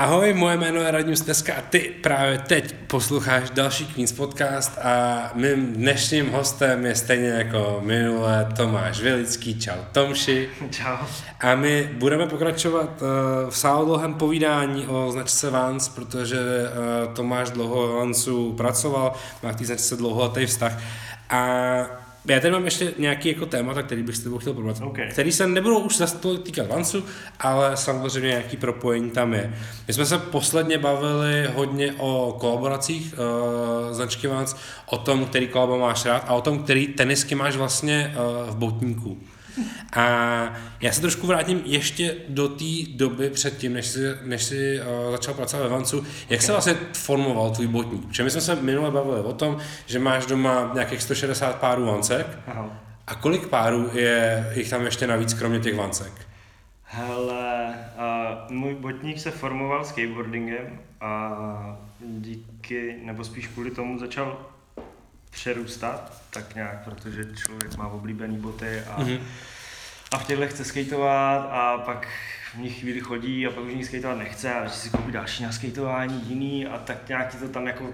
Ahoj, moje jméno je Radňu Steska a ty právě teď posloucháš další Queens podcast a mým dnešním hostem je stejně jako minule Tomáš Vilický. Čau Tomši. Čau. A my budeme pokračovat uh, v sáhodlouhém povídání o značce Vans, protože uh, Tomáš dlouho Vansu pracoval, má k té značce dlouholetý vztah. A já tady mám ještě nějaký jako témata, který bych s tebou chtěl probrat, okay. který se nebudou už zase týkat Vansu, ale samozřejmě nějaký propojení tam je. My jsme se posledně bavili hodně o kolaboracích uh, značky Vans, o tom, který kolabo máš rád a o tom, který tenisky máš vlastně uh, v botníku. A já se trošku vrátím ještě do té doby předtím, než jsi, než jsi uh, začal pracovat ve Vancu. Jak se vlastně formoval tvůj botník? Protože my jsme se minule bavili o tom, že máš doma nějakých 160 párů vancek. Aha. A kolik párů je jich tam ještě navíc, kromě těch vancek? Hele, uh, můj botník se formoval skateboardingem a díky, nebo spíš kvůli tomu začal přerůstat, tak nějak, protože člověk má oblíbený boty a, mm-hmm. a v těchto chce skateovat a pak v nich chvíli chodí a pak už ní skateovat nechce a si koupí další na skateování jiný a tak nějak ti to tam jako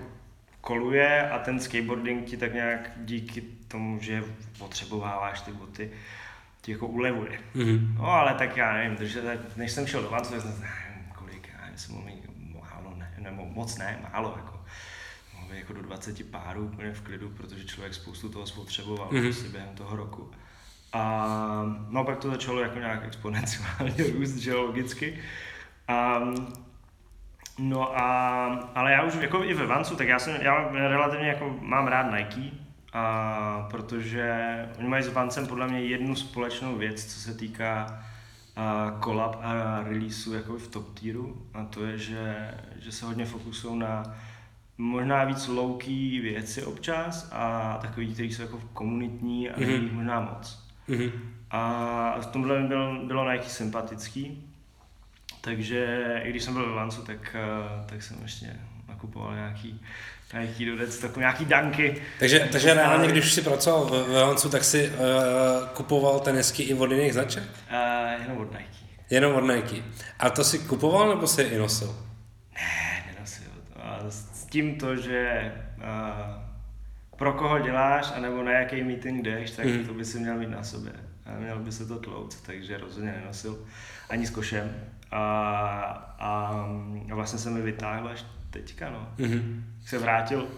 koluje a ten skateboarding ti tak nějak díky tomu, že potřebováváš ty boty, ti jako ulevuje. Mm-hmm. No ale tak já nevím, takže než jsem šel do tak jsem nevím, kolik, já nevím, málo, ne, nebo moc ne, málo, jako jako do 20 párů úplně v klidu, protože člověk spoustu toho spotřeboval mm-hmm. prostě během toho roku. A no pak to začalo jako nějak exponenciálně růst, že logicky. A, no a, ale já už jako i ve Vancu, tak já jsem, já relativně jako mám rád Nike, a, protože oni mají s Vancem podle mě jednu společnou věc, co se týká a collab a releaseu jako v top tieru a to je, že, že se hodně fokusují na možná víc louký věci občas a takový, který jsou jako komunitní a mm-hmm. možná moc. Mm-hmm. A v tomhle mi bylo, bylo Nike sympatický, takže i když jsem byl ve Vancu, tak, eh, tak jsem ještě nakupoval nějaký nějaký dodec, takový nějaký danky. Takže, takže reálně, když jsi pracoval ve Vancu, tak si uh, kupoval tenisky i od jiných značek? Uh, jenom od Nike. Jenom od Nike. A to si kupoval nebo si i nosil? Tím to, že uh, pro koho děláš, anebo na jaký meeting jdeš, tak mm. to by si měl mít na sobě. A měl by se to tlouct, takže rozhodně nenosil ani s košem. A, a, a vlastně se mi vytáhl až teďka, no. Mm-hmm. Se vrátil,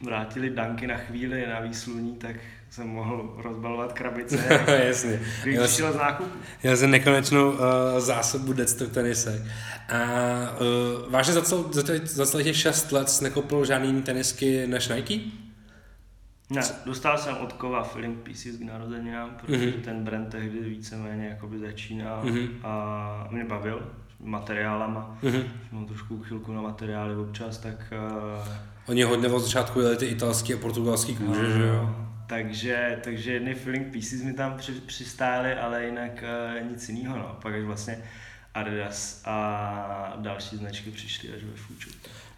vrátili danky na chvíli na výsluní, tak jsem mohl rozbalovat krabice. Jasně. Když přišel z nákupu. Já jsem nekonečnou uh, zásobu deadstock tenisek. A uh, vážně za, cel, za, za celých těch 6 let jsi nekoupil žádný tenisky než Nike? Ne, dostal jsem od Kova Feeling Pieces k narozeninám, protože mm-hmm. ten brand tehdy víceméně jakoby začínal mm-hmm. a mě bavil materiálama. Mm-hmm. Mám trošku chvilku na materiály občas, tak... Uh... Oni hodně od začátku jeli ty italský a portugalský kůže, no, že jo? Takže, takže jedny Feeling Pieces mi tam při, přistály, ale jinak uh, nic jiného. No. Pak až vlastně Adidas a další značky přišly až ve Fuču.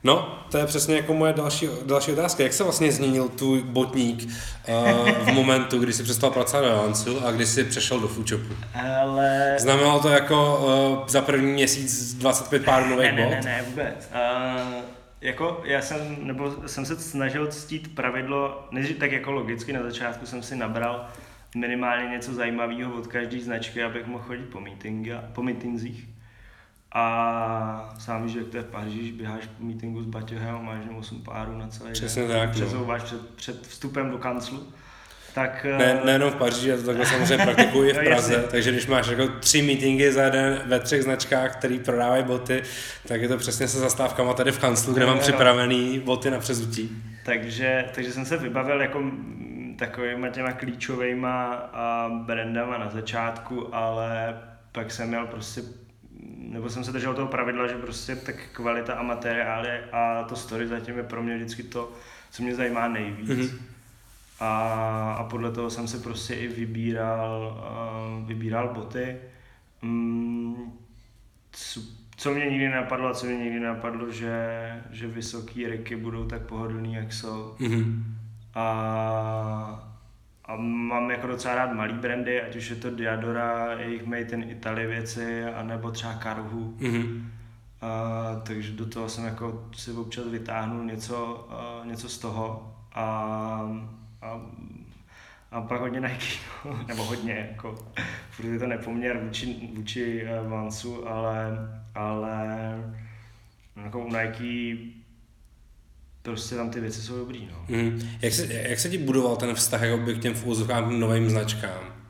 No, to je přesně jako moje další, další otázka. Jak se vlastně změnil tvůj botník uh, v momentu, kdy jsi přestal pracovat ve Lancu a kdy jsi přešel do Foodshopu? Ale... Znamenalo to jako uh, za první měsíc 25 pár nových ne, ne, ne, ne, vůbec. Uh, jako já jsem, nebo jsem se snažil ctít pravidlo, než tak jako logicky na začátku jsem si nabral minimálně něco zajímavého od každé značky, abych mohl chodit po, meetinga, po meetingzích. A sám víš, jak to je v Paříži, když běháš po meetingu s Baťohem a máš 8 párů na celý Přesně den, tak, přesouváš před, před vstupem do kanclu. Tak, ne, nejenom v Paříži, já to takhle samozřejmě praktikuji i v no, Praze, no, takže když máš jako tři meetingy za den ve třech značkách, který prodávají boty, tak je to přesně se zastávkama tady v kanclu, kde mám no, připravený boty na přezutí. Takže, takže jsem se vybavil jako takovýma těma klíčovýma brandama na začátku, ale pak jsem měl prostě nebo jsem se držel toho pravidla, že prostě tak kvalita a materiály a to story zatím je pro mě vždycky to, co mě zajímá nejvíc. Mm-hmm. A, a podle toho jsem se prostě i vybíral, uh, vybíral boty. Mm, co, co mě nikdy napadlo a co mě nikdy napadlo, že, že vysoký riky budou tak pohodlný, jak jsou. Mm-hmm. A, a mám jako docela rád malý brandy, ať už je to Diadora, jejich Made in Italy věci, anebo třeba Karhu. Mm-hmm. A, takže do toho jsem jako si občas vytáhnul něco, a, něco z toho a, a, a pak hodně Nike, no, nebo hodně, jako, furt je to nepoměr vůči, vůči uh, Vansu, ale, ale jako u Nike prostě tam ty věci jsou dobrý, no. Mm. Jak, se, jak se ti budoval ten vztah jako k těm v novým značkám?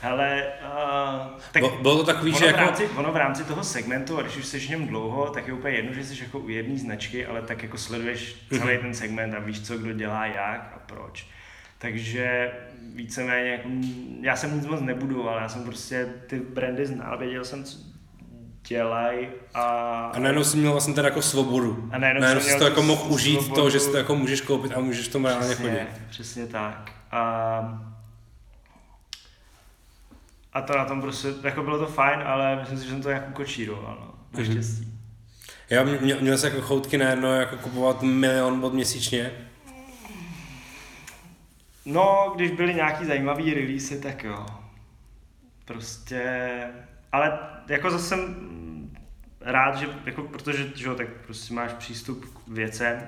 Hele, uh, tak bylo to takový, ono že v jako... rámci, ono v rámci toho segmentu, a když už jsi v něm dlouho, tak je úplně jedno, že jsi jako u jedné značky, ale tak jako sleduješ celý mm-hmm. ten segment a víš, co kdo dělá, jak a proč. Takže víceméně, jako, já jsem nic moc nebudoval, já jsem prostě ty brandy znal, věděl jsem, co dělají a... A najednou jsi měl vlastně teda jako svobodu. A najednou, najednou jsi to jako mohl svobodu. užít to, že si to jako můžeš koupit a můžeš to reálně přesně, chodit. Přesně tak. A a to na tom prostě, jako bylo to fajn, ale myslím si, že jsem to jako kočíroval, no, naštěstí. Mm-hmm. Já měl, měl jsi jako choutky na jedno jako kupovat milion bod měsíčně? No, když byly nějaký zajímavý release, tak jo. Prostě, ale jako zase jsem rád, že, jako, protože, že jo, tak prostě máš přístup k věcem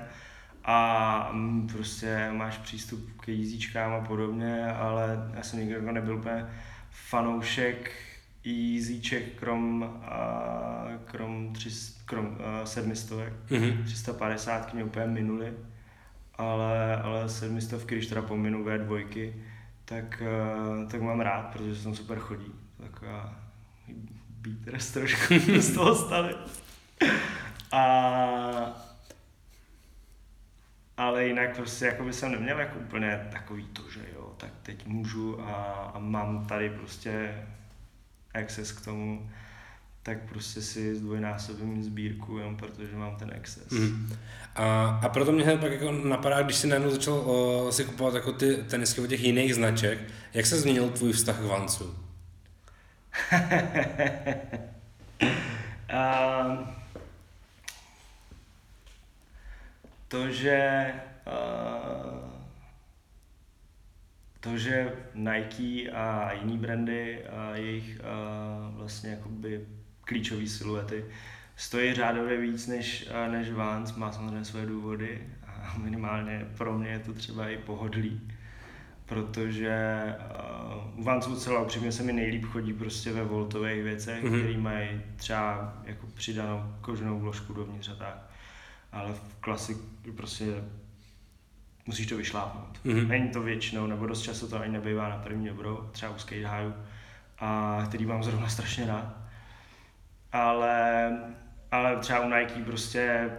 a mm, prostě máš přístup k jízíčkám a podobně, ale já jsem nikdy jako nebyl úplně fanoušek jízíček krom, uh, krom, tři, krom uh, sedmistovek, mm-hmm. 350 mě úplně minuli, ale, ale sedmistovky, když teda pominu V2, tak, tak mám rád, protože se tam super chodí. Taková beaters trošku z toho stali. A, ale jinak prostě jako by jsem neměl jako úplně takový to, že jo, tak teď můžu a, a mám tady prostě access k tomu, tak prostě si zdvojnásobím sbírku, jenom protože mám ten access. Mm. A, a proto mě pak jako napadá, když jsi najednou začal o, si kupovat jako ty tenisky od těch jiných značek, jak se změnil tvůj vztah k Vancu? Um, to, že uh, to, že Nike a jiný brandy a jejich uh, vlastně jakoby klíčové siluety stojí řádově víc než, uh, než Vans, má samozřejmě své důvody a minimálně pro mě je to třeba i pohodlí, protože uh, u Vansu celá upřímně se mi nejlíp chodí prostě ve voltových věcech, mm-hmm. které mají třeba jako přidanou koženou vložku dovnitř a tak ale v klasik prostě musíš to vyšlápnout. Mm-hmm. Není to většinou, nebo dost často to ani nebývá na první dobro, třeba u skate highu, a který mám zrovna strašně rád. Ale, ale třeba u Nike prostě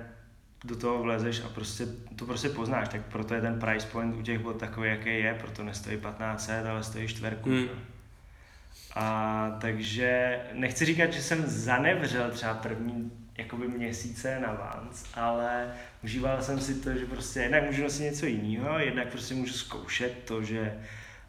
do toho vlezeš a prostě to prostě poznáš, tak proto je ten price point u těch bot takový, jaký je, proto nestojí 1500, ale stojí čtverku. Mm. A takže nechci říkat, že jsem zanevřel třeba první jakoby měsíce na Vans, ale užíval jsem si to, že prostě jednak můžu nosit něco jiného, jednak prostě můžu zkoušet to, že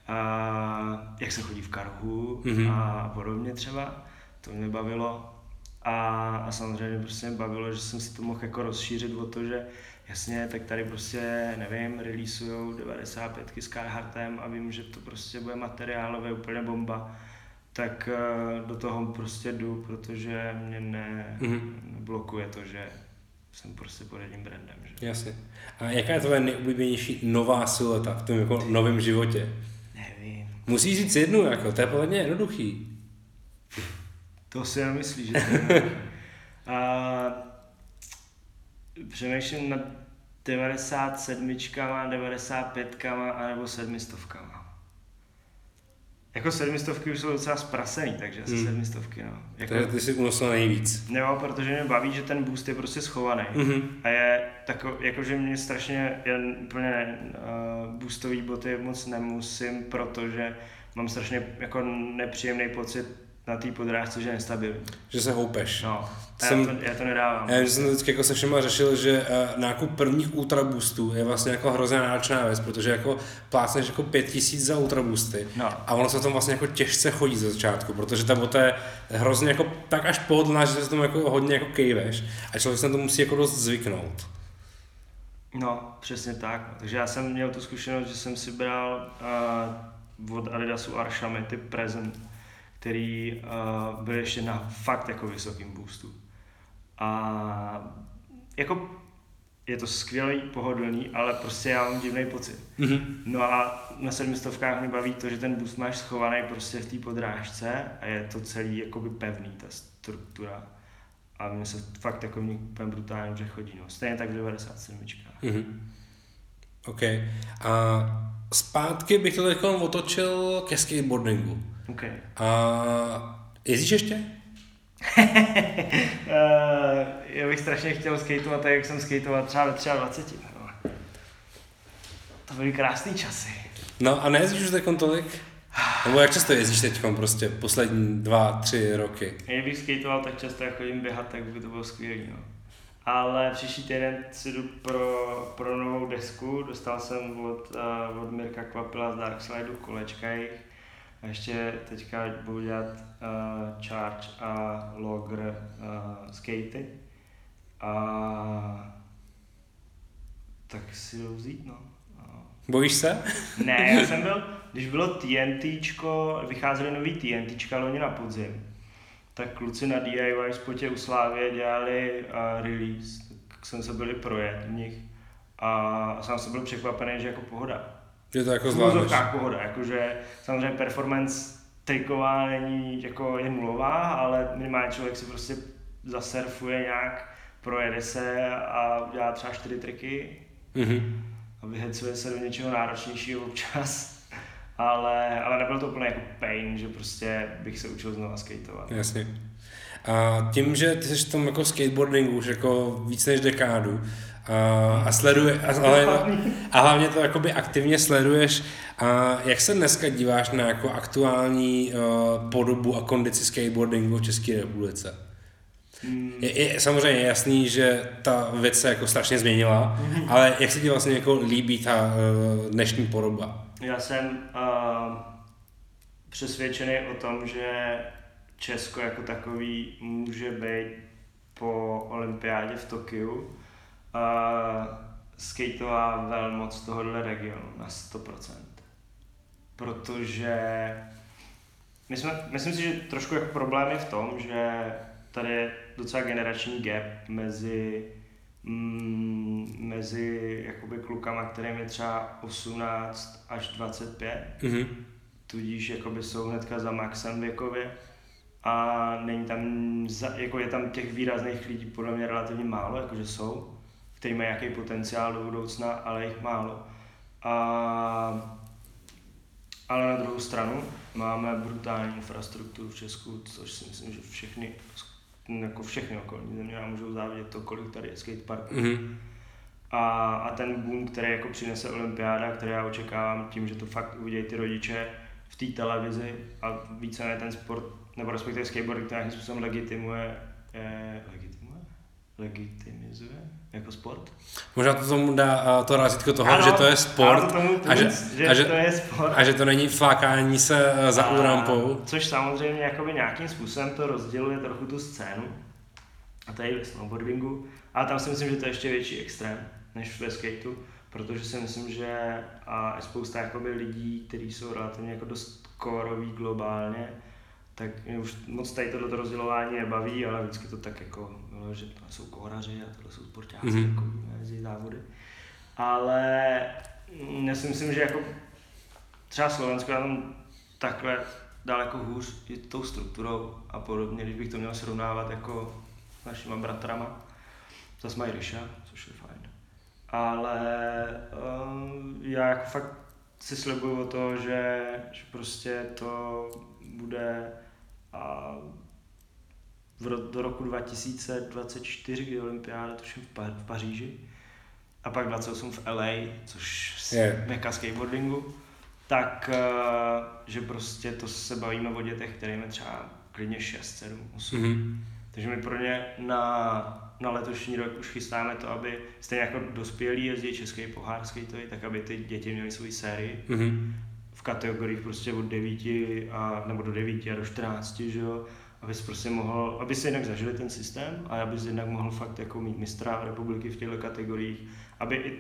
a, jak se chodí v karhu mm-hmm. a podobně třeba, to mě bavilo. A, a samozřejmě prostě mě bavilo, že jsem si to mohl jako rozšířit o to, že jasně, tak tady prostě, nevím, releaseujou 95 s Carhartem a vím, že to prostě bude materiálové úplně bomba tak eh, do toho prostě jdu, protože mě ne, mm-hmm. blokuje to, že jsem prostě pod jedním brandem. Že? Jasně. A jaká je tvoje nejoblíbenější nová silueta v tom jako novém životě? Nevím. Musíš říct jednu, jako, to je podle mě jednoduchý. To si nemyslíš, že to A přemýšlím nad 97, 95 a nebo 700. Jako sedmistovky už jsou docela zprasený, takže asi hmm. sedmistovky, no. Jako, takže ty si unosil nejvíc. Jo, protože mě baví, že ten boost je prostě schovaný. Mm-hmm. A je tako, jakože mě strašně, jen úplně uh, boostový boty moc nemusím, protože mám strašně jako nepříjemný pocit na té podrážce, že nestabilní. Že se houpeš. No, jsem, já, to, já to nedávám. Já jsem to vždycky jako se všema řešil, že uh, nákup prvních ultra boostů je vlastně jako hrozně náročná věc, protože jako plácneš jako pět tisíc za ultra boosty no. a ono se tam vlastně jako těžce chodí ze začátku, protože ta bota je hrozně jako tak až pohodlná, že se tomu jako hodně jako kejveš a člověk se na to musí jako dost zvyknout. No, přesně tak. Takže já jsem měl tu zkušenost, že jsem si bral uh, od Adidasu Arshamy ty Present který uh, byl ještě na fakt jako vysokým boostu. A jako je to skvělý, pohodlný, ale prostě já mám divný pocit. Mm-hmm. No a na sedmistovkách mě baví to, že ten boost máš schovaný prostě v té podrážce a je to celý jakoby pevný, ta struktura. A mně se fakt jako nich úplně brutálně dobře chodí. No. Stejně tak v 97. Mm-hmm. OK. A zpátky bych to teď otočil ke skateboardingu. OK. A jezdíš ještě? uh, já bych strašně chtěl skateovat tak, jak jsem skateoval třeba ve 23. No. To byly krásné časy. No a nejezdíš už teď tolik? Nebo jak často jezdíš teď prostě poslední dva, tři roky? Kdybych skateoval tak často, jak chodím běhat, tak by to bylo skvělé. No. Ale příští týden si jdu pro, pro novou desku, dostal jsem od, uh, od Mirka Kvapila z Darkslideu kolečka jich. A ještě teďka budu dělat uh, charge a logger uh, skatey. A tak si jdu vzít, no. Bojíš se? Ne, já jsem byl, když bylo TNTčko, vycházely nový TNTčka loni na podzim, tak kluci na DIY spotě u Slávě dělali uh, release, tak jsem se byli projet v nich a sám jsem byl překvapený, že jako pohoda. Je to jako zvládneš. pohoda, jakože samozřejmě performance triková není jako je nulová, ale minimálně člověk si prostě zasurfuje nějak, projede se a dělá třeba čtyři triky. Mm-hmm a vyhecuje se do něčeho náročnějšího občas. Ale, ale nebyl to úplně jako pain, že prostě bych se učil znova skateovat. Jasně. A tím, že ty jsi v tom jako skateboardingu už jako víc než dekádu, a, a sleduje, a, ale, a hlavně to jakoby aktivně sleduješ. A jak se dneska díváš na jako aktuální uh, podobu a kondici skateboardingu v České republice? Hmm. Je, je samozřejmě jasný, že ta věc se jako strašně změnila, mm. ale jak se ti vlastně jako líbí ta uh, dnešní podoba? Já jsem uh, přesvědčený o tom, že Česko jako takový může být po olympiádě v Tokiu uh, skateová velmoc tohohle regionu na 100%. Protože my jsme, myslím si, že trošku jako problém je v tom, že tady je docela generační gap mezi mm, mezi jakoby klukama, kterým je třeba 18 až 25, mm-hmm. tudíž jakoby jsou hnedka za maxem věkově a není tam, za, jako je tam těch výrazných lidí podle mě relativně málo, jakože jsou, kteří mají nějaký potenciál do budoucna, ale jich málo. A, ale na druhou stranu máme brutální infrastrukturu v Česku, což si myslím, že všechny jako všechny okolní země nám můžou závidět to, kolik tady je skateparků. Mm-hmm. A, a ten boom, který jako přinese olympiáda, který já očekávám tím, že to fakt uvidějí ty rodiče v té televizi a více ne ten sport, nebo respektive skateboard, který nějakým způsobem legitimuje, eh, legitimuje? Legitimizuje jako sport. Možná to tomu dá to razítko toho, ano, že to je sport to tomu a, že, že, a že to je sport. A že to není flákání se eh, za úrampou. Což samozřejmě jakoby nějakým způsobem to rozděluje trochu tu scénu. A to je v snowboardingu. A tam si myslím, že to je ještě větší extrém než ve skateu, protože si myslím, že a je spousta jakoby lidí, kteří jsou relativně jako dost koroví globálně, tak mě už moc tady tohle rozdělování nebaví, ale vždycky to tak jako, že to jsou kohoraři a tohle jsou sportáci, mm-hmm. jako mezi závody. Ale já si myslím, že jako třeba Slovensko já tam takhle daleko hůř i tou strukturou a podobně, když bych to měl srovnávat jako s našima bratrama. Zase mají Ryša, což je fajn. Ale um, já jako fakt si slibuju o to, že, že prostě to bude a v, do roku 2024, kdy olympiáda, tuším v, pa, v Paříži, a pak 28 v LA, což je meka skateboardingu, tak uh, že prostě to se bavíme o dětech, kterým je třeba klidně 6, 7, 8. Mm-hmm. Takže my pro ně na, na letošní rok už chystáme to, aby stejně jako dospělí jezdí český pohár skateový, tak aby ty děti měly svoji sérii. Mm-hmm v kategoriích prostě od 9 a, nebo do 9 a do 14, že jo, abys prostě mohl, aby si jednak zažili ten systém a abys jednak mohl fakt jako mít mistra republiky v těchto kategoriích, aby i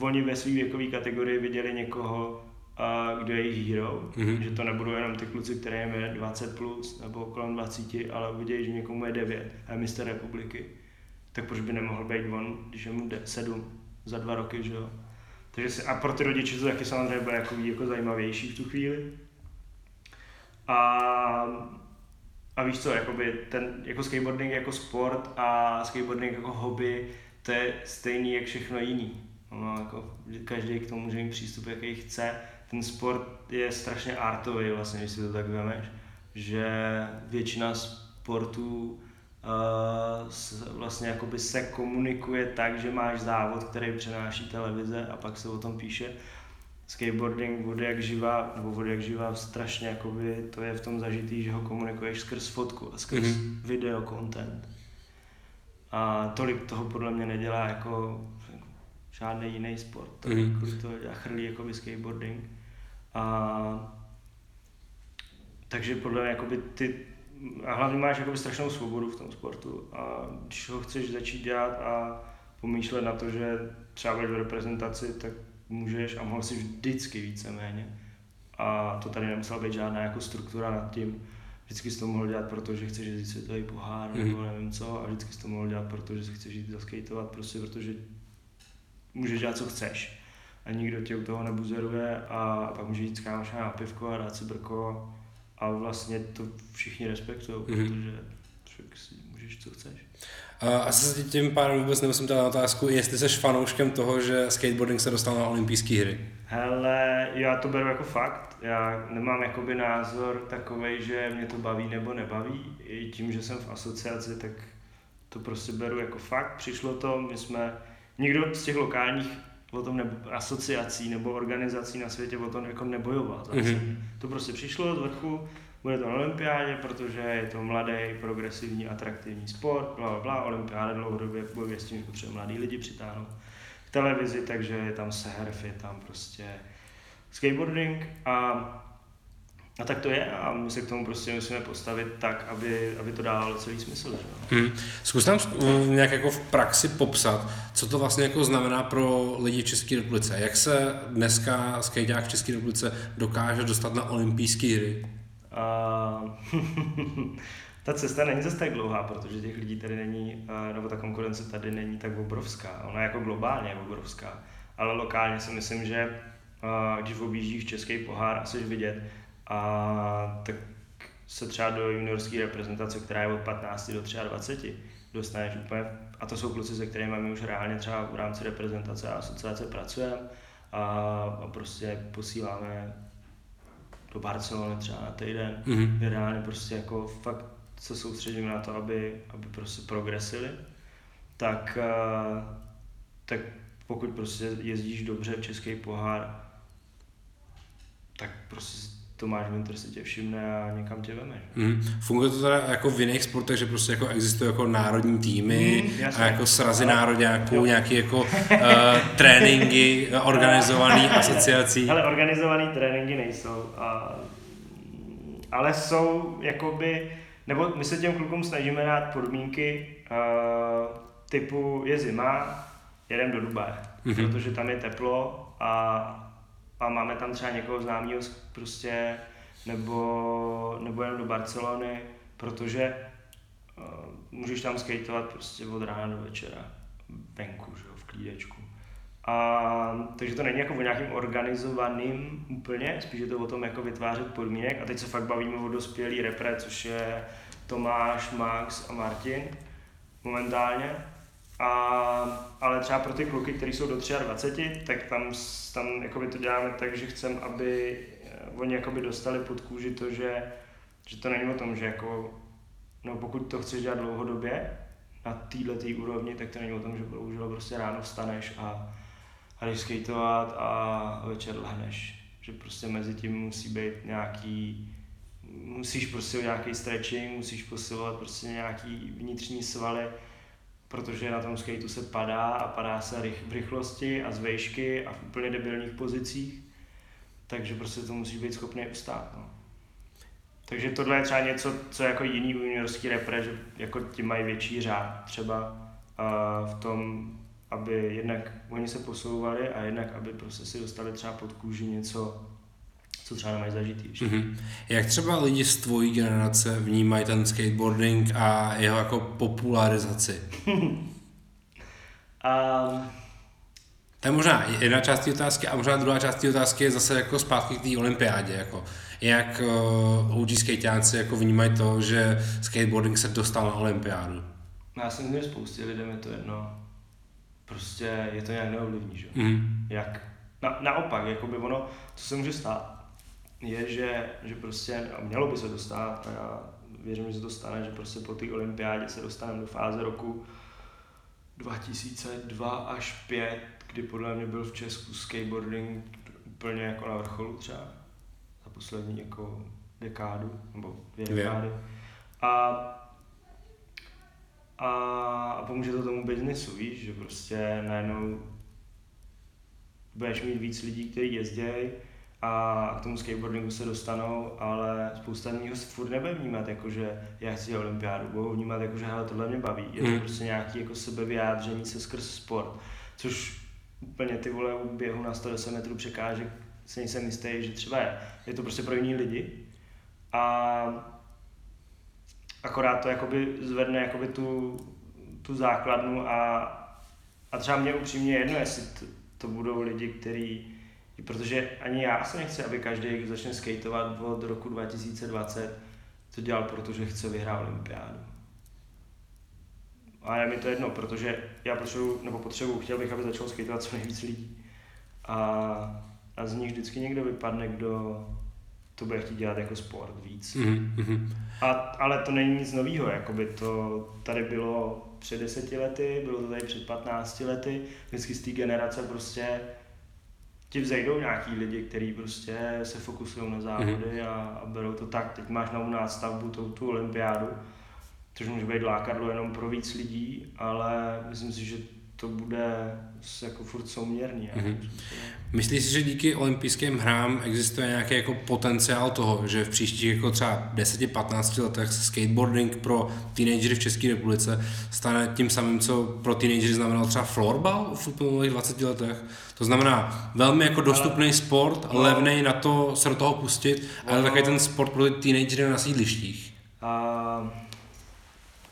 oni ve své věkové kategorii viděli někoho, a kdo je jejich hero, mm-hmm. že to nebudou jenom ty kluci, kterým je 20 plus nebo kolem 20, ale uvidějí, že někomu je 9 a je mistr republiky tak proč by nemohl být on, když je mu de- sedm za dva roky, že jo. Takže si, a pro ty rodiče to taky samozřejmě bude jako, jako zajímavější v tu chvíli. A, a víš co, jakoby ten, jako skateboarding jako sport a skateboarding jako hobby, to je stejný jak všechno jiný. No, jako, každý k tomu může mít přístup, jaký chce. Ten sport je strašně artový, vlastně, když si to tak vemeš, že většina sportů uh, vlastně jakoby se komunikuje tak, že máš závod, který přenáší televize a pak se o tom píše. Skateboarding vody jak živá, nebo vody jak živá strašně, jakoby, to je v tom zažitý, že ho komunikuješ skrz fotku a skrz mm-hmm. video content. A tolik toho podle mě nedělá jako žádný jiný sport. To, mm-hmm. Kvůli to já chrlí jako skateboarding. A, takže podle mě jakoby ty, a hlavně máš jakoby strašnou svobodu v tom sportu a když ho chceš začít dělat a pomýšlet na to, že třeba v reprezentaci, tak můžeš a mohl si vždycky víceméně. A to tady nemusela být žádná jako struktura nad tím. Vždycky jsi to mohl dělat, protože chceš jít světový pohár mm. nebo nevím co a vždycky jsi to mohl dělat, protože si chceš jít zaskejtovat, prostě protože můžeš dělat, co chceš. A nikdo tě u toho nebuzeruje a pak může jít s kámošem na pivko a dát si brko a vlastně to všichni respektují, mm-hmm. protože si můžeš, co chceš. A asi se tím pádem vůbec nemusím dát otázku, jestli jsi fanouškem toho, že skateboarding se dostal na olympijské hry. Hele, já to beru jako fakt. Já nemám jakoby názor takový, že mě to baví nebo nebaví. I tím, že jsem v asociaci, tak to prostě beru jako fakt. Přišlo to, my jsme nikdo z těch lokálních o tom nebo, asociací nebo organizací na světě o tom jako nebojoval. Mm-hmm. To prostě přišlo z vrchu, bude to na olympiádě, protože je to mladý, progresivní, atraktivní sport, bla, bla, bla. olympiáda dlouhodobě bojuje s tím, že mladý lidi přitáhnout k televizi, takže je tam surf, je tam prostě skateboarding a a tak to je a my se k tomu prostě musíme postavit tak, aby, aby to dávalo celý smysl. Že? Hmm. Zkus nám nějak jako v praxi popsat, co to vlastně jako znamená pro lidi v České republice. Jak se dneska skejťák v České republice dokáže dostat na olympijské hry? Ta cesta není zase tak dlouhá, protože těch lidí tady není, nebo ta konkurence tady není tak obrovská. Ona je jako globálně obrovská, ale lokálně si myslím, že když objíždíš český pohár a jsi vidět, a tak se třeba do juniorské reprezentace, která je od 15 do 23, dostaneš úplně, a to jsou kluci, se kterými my už reálně třeba v rámci reprezentace a asociace pracujeme a, a prostě posíláme do Barcelony třeba na týden, mm-hmm. reálně prostě jako fakt se soustředíme na to, aby, aby prostě progresili, tak, tak pokud prostě jezdíš dobře v český pohár, tak prostě Tomáš Winter si tě všimne a někam tě veme. Mm. Funguje to teda jako v jiných sportech, že prostě jako existují jako národní týmy mm, a jako srazy národňáků, nějaký jako uh, tréninky organizovaný asociací? Ale organizovaný tréninky nejsou, a, ale jsou jakoby, nebo my se těm klukům snažíme dát podmínky uh, typu je zima, jedem do Dubaje, mm-hmm. protože tam je teplo a a máme tam třeba někoho známého prostě, nebo, nebo jen do Barcelony, protože uh, můžeš tam skateovat prostě od rána do večera venku, že jo, v klídečku. A, takže to není jako o nějakým organizovaným úplně, spíš je to o tom jako vytvářet podmínek. A teď se fakt bavíme o dospělý repre, což je Tomáš, Max a Martin momentálně. A, ale třeba pro ty kluky, kteří jsou do 23, tak tam, tam jakoby to děláme tak, že chcem, aby eh, oni jakoby dostali pod kůži to, že, že to není o tom, že jako, no pokud to chceš dělat dlouhodobě, na této úrovni, tak to není o tom, že bohužel prostě ráno vstaneš a, a jdeš skateovat a večer lehneš. Že prostě mezi tím musí být nějaký, musíš prostě nějaký stretching, musíš posilovat prostě nějaký vnitřní svaly, protože na tom skateu se padá a padá se rych, v rychlosti a z vejšky a v úplně debilních pozicích, takže prostě to musí být schopný ustát. No. Takže tohle je třeba něco, co jako jiný juniorský repre, že jako ti mají větší řád třeba uh, v tom, aby jednak oni se posouvali a jednak aby prostě si dostali třeba pod kůži něco, co třeba nemají zažitý. Mm-hmm. Jak třeba lidi z tvojí generace vnímají ten skateboarding a jeho jako popularizaci? Um, To je možná jedna část té otázky a možná druhá část té otázky je zase jako zpátky k té olympiádě. Jako. Jak uh, OG skateáci jako vnímají to, že skateboarding se dostal na olympiádu? já si myslím, že spoustě lidem je to jedno. Prostě je to nějak neovlivní, že? Mm. Jak? Na, naopak, jakoby ono, co se může stát, je, že, že prostě, a mělo by se to stát, a já věřím, že se to stane, že prostě po té olympiádě se dostaneme do fáze roku 2002 až 5, kdy podle mě byl v Česku skateboarding úplně jako na vrcholu třeba za poslední jako dekádu, nebo dvě dekády. A, a, a pomůže to tomu biznesu, víš, že prostě najednou budeš mít víc lidí, kteří jezdí a k tomu skateboardingu se dostanou, ale spousta lidí ho furt nebude vnímat, jako že já chci dělat olympiádu, budou vnímat jako, že hele, tohle mě baví. Je to Mm. prostě nějaký jako sebevyjádření se skrz sport, což úplně ty vole u běhu na 110 metrů překážek si nejsem jistý, že třeba je. Je to prostě pro jiný lidi a akorát to jakoby zvedne jakoby tu, tu základnu a, a třeba mě upřímně jedno, jestli to, to budou lidi, kteří protože ani já se nechci, aby každý, kdo začne skateovat od roku 2020, to dělal, protože chce vyhrát olympiádu. A je mi to jedno, protože já potřebuji, nebo potřebuji, chtěl bych, aby začalo skateovat co nejvíc lidí. A, a z nich vždycky někdo vypadne, kdo to bude chtít dělat jako sport víc. Mm. Mm. A, ale to není nic nového, jakoby to tady bylo před deseti lety, bylo to tady před 15 lety, vždycky z té generace prostě ti vzejdou nějaký lidi, kteří prostě se fokusují na závody a, a berou to tak. Teď máš novou nástavbu, tu, tu olympiádu, což může být lákadlo jenom pro víc lidí, ale myslím si, že to bude jako furt souměrný. Mhm. Mm-hmm. Myslíš si, že díky olympijským hrám existuje nějaký jako potenciál toho, že v příštích jako třeba 10-15 letech se skateboarding pro teenagery v České republice stane tím samým, co pro teenagery znamenal třeba florbal v uplynulých 20 letech? To znamená velmi jako dostupný sport, no. levný na to se do toho pustit, ale No. takový ten sport pro ty teenagery na sídlištích. A,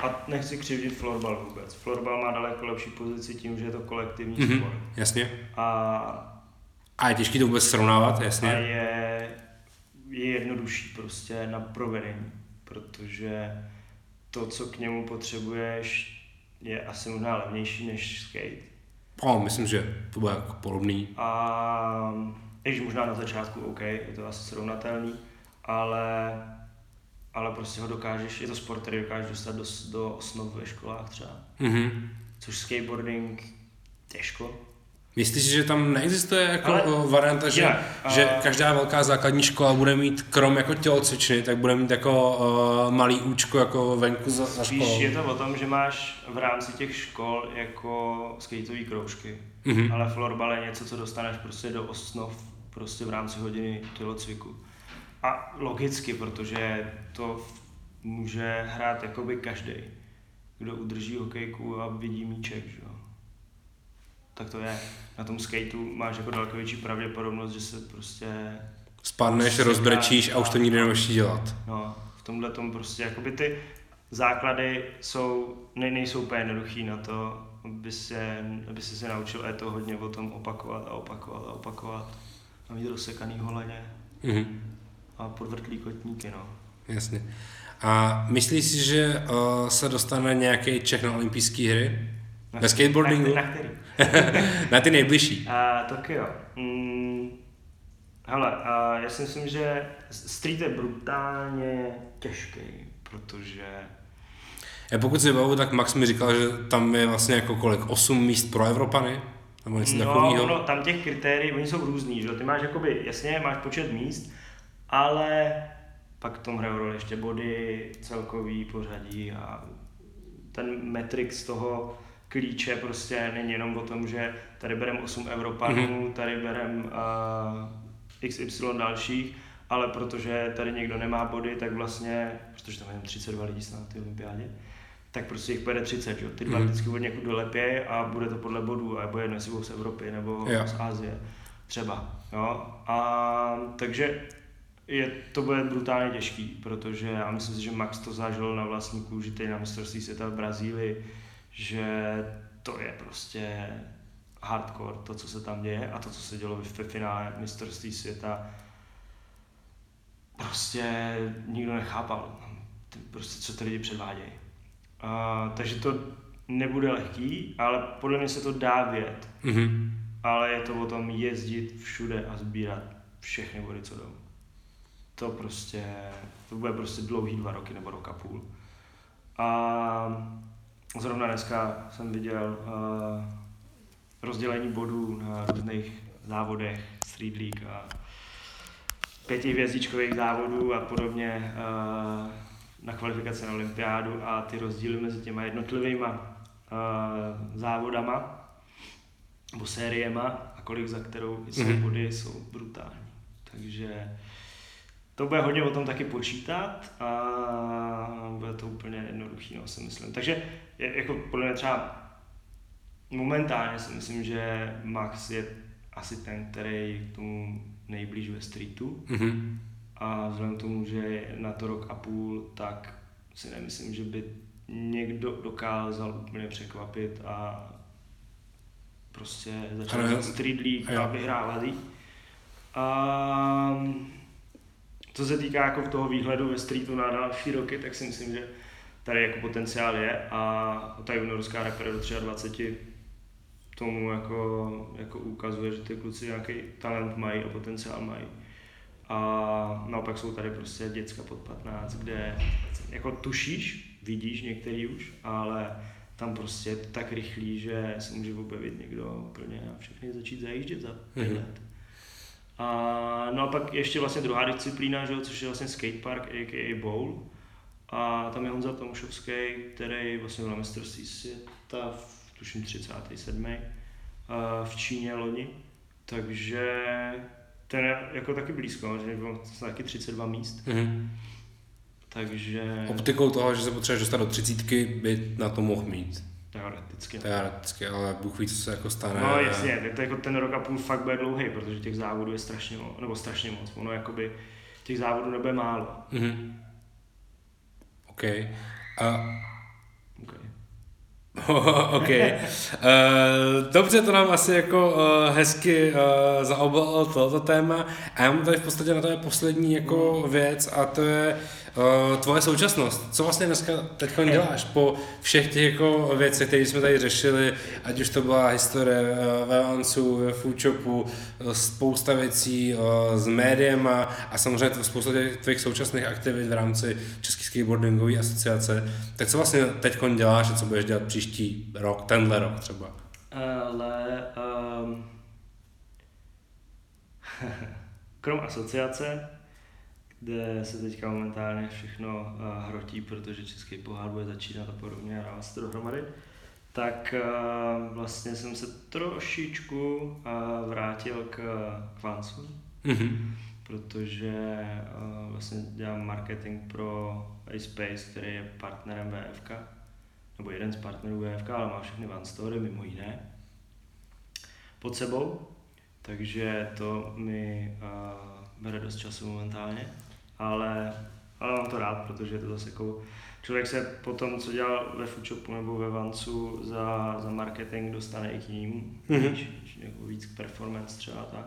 a nechci křivdit florbal vůbec. Florbal má daleko lepší pozici tím, že je to kolektivní mm-hmm. Mhm, sport. jasně. A, A je těžký to vůbec srovnávat, a jasně. je, je jednodušší prostě na provedení, protože to, co k němu potřebuješ, je asi možná levnější než skate. O, myslím, že to bude jako podobný. A když možná na začátku OK, je to asi srovnatelný, ale, ale prostě ho dokážeš, je to sport, který dokážeš dostat do, do osnov ve školách třeba. Mhm. Což skateboarding těžko. Myslíš, že tam neexistuje jako Ale- varianta, že, jinak, že a- každá velká základní škola bude mít krom jako tělocvičny, tak bude mít jako uh, malý účko jako venku za, za Spíš školou? je to o tom, že máš v rámci těch škol jako skateové kroužky. Mhm. Ale florbal je něco, co dostaneš prostě do osnov prostě v rámci hodiny tělocviku. A logicky, protože to může hrát jakoby každý, kdo udrží hokejku a vidí míček, že jo. Tak to je. Na tom skateu máš jako daleko větší pravděpodobnost, že se prostě Spadneš, rozbrečíš a už to nikdy nebudeš dělat. No, v tomhle tom prostě, jakoby ty základy jsou, ne, nejsou úplně jednoduchý na to, aby se, aby se, se naučil, a je to hodně o tom opakovat a opakovat a opakovat. A mít rozsekaný holeně Mhm. a podvrtlý kotníky, no. Jasně. A myslíš si, že uh, se dostane nějaký Čech na olympijské hry? Na, Ve skateboardingu? Na, na který? na ty nejbližší. A, Tokio. Mm, hele, a já si myslím, že street je brutálně těžký, protože Já pokud si bavu, tak Max mi říkal, že tam je vlastně jako kolik, 8 míst pro Evropany? Nebo něco No, takového? no, tam těch kritérií, oni jsou různý, že jo? Ty máš jakoby, jasně, máš počet míst, ale pak v tom hrajou roli ještě body, celkový pořadí a ten metrik z toho klíče prostě není jenom o tom, že tady berem 8 Evropanů, mm-hmm. tady berem uh, XY dalších, ale protože tady někdo nemá body, tak vlastně, protože tam je jen 32 lidí snad na té olympiádě, tak prostě jich pojede 30, že? jo? Ty dva Mhm. vždycky od někud dolepěj a bude to podle bodů, a bude jedno, jestli budou z Evropy nebo Jo. z Asie, třeba, jo? A takže je, to bude brutálně těžký, protože já myslím si, že Max to zažil na vlastní kůži teď na mistrovství světa v Brazílii, že to je prostě hardcore, to, co se tam děje a to, co se dělo ve finále mistrovství světa, prostě nikdo nechápal, prostě co ty lidi předvádějí. Uh, takže to nebude lehký, ale podle mě se to dá vědět. Mm-hmm. Ale je to o tom jezdit všude a sbírat všechny body, co jdou. To prostě, to bude prostě dlouhý dva roky nebo rok a půl. A zrovna dneska jsem viděl uh, rozdělení bodů na různých závodech, Street League a pětihvězdičkových závodů a podobně uh, na kvalifikaci na olympiádu a ty rozdíly mezi těma jednotlivými uh, závodama nebo sériema a kolik za kterou jsou mm-hmm. body jsou brutální. Takže to bude hodně o tom taky počítat a bude to úplně jednoduchý, no, si myslím. Takže jako podle mě třeba momentálně si myslím, že Max je asi ten, který k tomu nejblíž ve streetu. Mm-hmm. A vzhledem k tomu, že je na to rok a půl, tak si nemyslím, že by někdo dokázal úplně překvapit a prostě začal Street League a vyhrávat A co se týká jako toho výhledu ve streetu na další roky, tak si myslím, že tady jako potenciál je a ta juniorská repre do 23 tomu jako, jako ukazuje, že ty kluci nějaký talent mají a potenciál mají. A naopak jsou tady prostě děcka pod 15, kde jako tušíš, vidíš některý už, ale tam prostě je to tak rychlý, že se může objevit někdo úplně a všechny začít zajíždět za pět mm-hmm. let. A, no a pak ještě vlastně druhá disciplína, že, což je vlastně skatepark, a.k.a. bowl. A tam je Honza Tomušovský, který vlastně byl na mistrovství světa v tuším 37. v Číně loni. Takže ten je jako taky blízko, že bylo taky 32 míst. Mm-hmm. Takže... Optikou toho, že se potřebuješ dostat do třicítky, by na to mohl mít. Teoreticky. Teoreticky, ale Bůh ví, co se jako stane. No jasně, tak to jako ten rok a půl fakt bude dlouhý, protože těch závodů je strašně moc, nebo strašně moc, ono jakoby těch závodů nebude málo. Mm-hmm. OK. A OK. Uh, dobře, to nám asi jako uh, hezky uh, zaobalilo toto téma. A já mám tady v podstatě na to je poslední jako věc a to je tvoje současnost. Co vlastně dneska teď děláš po všech těch jako věcech, které jsme tady řešili, ať už to byla historie uh, ve Vancu, ve Foodshopu, uh, spousta věcí s médiem a, a samozřejmě spousta těch tvých současných aktivit v rámci České skateboardingové asociace. Tak co vlastně teď děláš a co budeš dělat příští rok, tenhle rok třeba? Ale um, krom asociace, kde se teďka momentálně všechno uh, hrotí, protože český pohár bude začínat a podobně a dává se to dohromady, tak uh, vlastně jsem se trošičku uh, vrátil k, k Vansu, mm-hmm. protože vlastně dělám marketing pro iSpace, který je partnerem VFK, nebo jeden z partnerů VFK, ale má všechny Van Story, mimo jiné, pod sebou, takže to mi uh, bere dost času momentálně ale, ale mám to rád, protože je to zase jako člověk se po tom, co dělal ve Foodshopu nebo ve Vancu za, za marketing, dostane i k ním, mm-hmm. víš, jako víc performance třeba tak.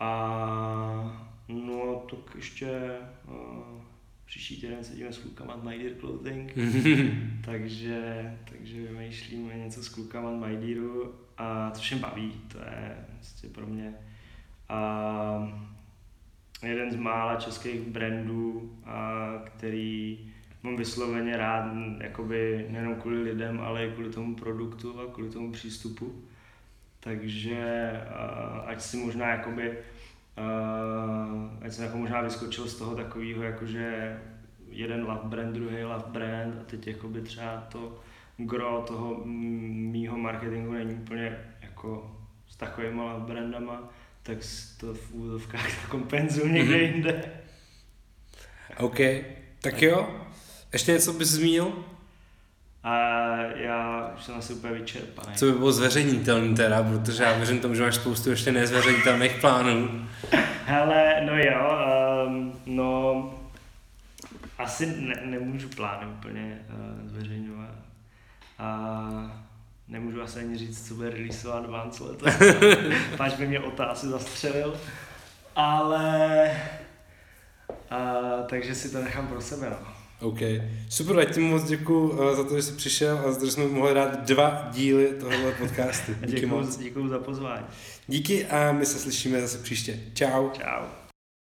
A no, tak ještě uh, příští týden sedíme s klukama od My Dear Clothing, takže, takže vymýšlíme něco s klukama od My Dearu a to všem baví, to je vlastně pro mě. A jeden z mála českých brandů, a který mám vysloveně rád, jakoby nejenom kvůli lidem, ale i kvůli tomu produktu a kvůli tomu přístupu. Takže ať si možná jakoby, ať jsem jako možná vyskočil z toho takového, jakože jeden love brand, druhý love brand a teď jakoby třeba to gro toho mýho marketingu není úplně jako s takovými love brandama, tak to v úvodovkách kompenzuju někde mm-hmm. jinde. OK, tak jo. Ještě něco bys zmínil? A já už jsem asi úplně vyčerpaný. Co by bylo zveřejnitelné teda, protože já věřím tomu, že máš spoustu ještě nezveřejnitelných plánů. Hele, no jo, um, no asi ne, nemůžu plány úplně uh, zveřejňovat. A nemůžu asi ani říct, co bude releaseovat Vance letos, páč by mě otázky zastřelil, ale a, takže si to nechám pro sebe. No. OK. Super, já ti moc děkuji uh, za to, že jsi přišel a za to, že jsme mohli dát dva díly tohoto podcastu. Díky děkuju, moc. Děkuji za pozvání. Díky a my se slyšíme zase příště. Ciao. Ciao.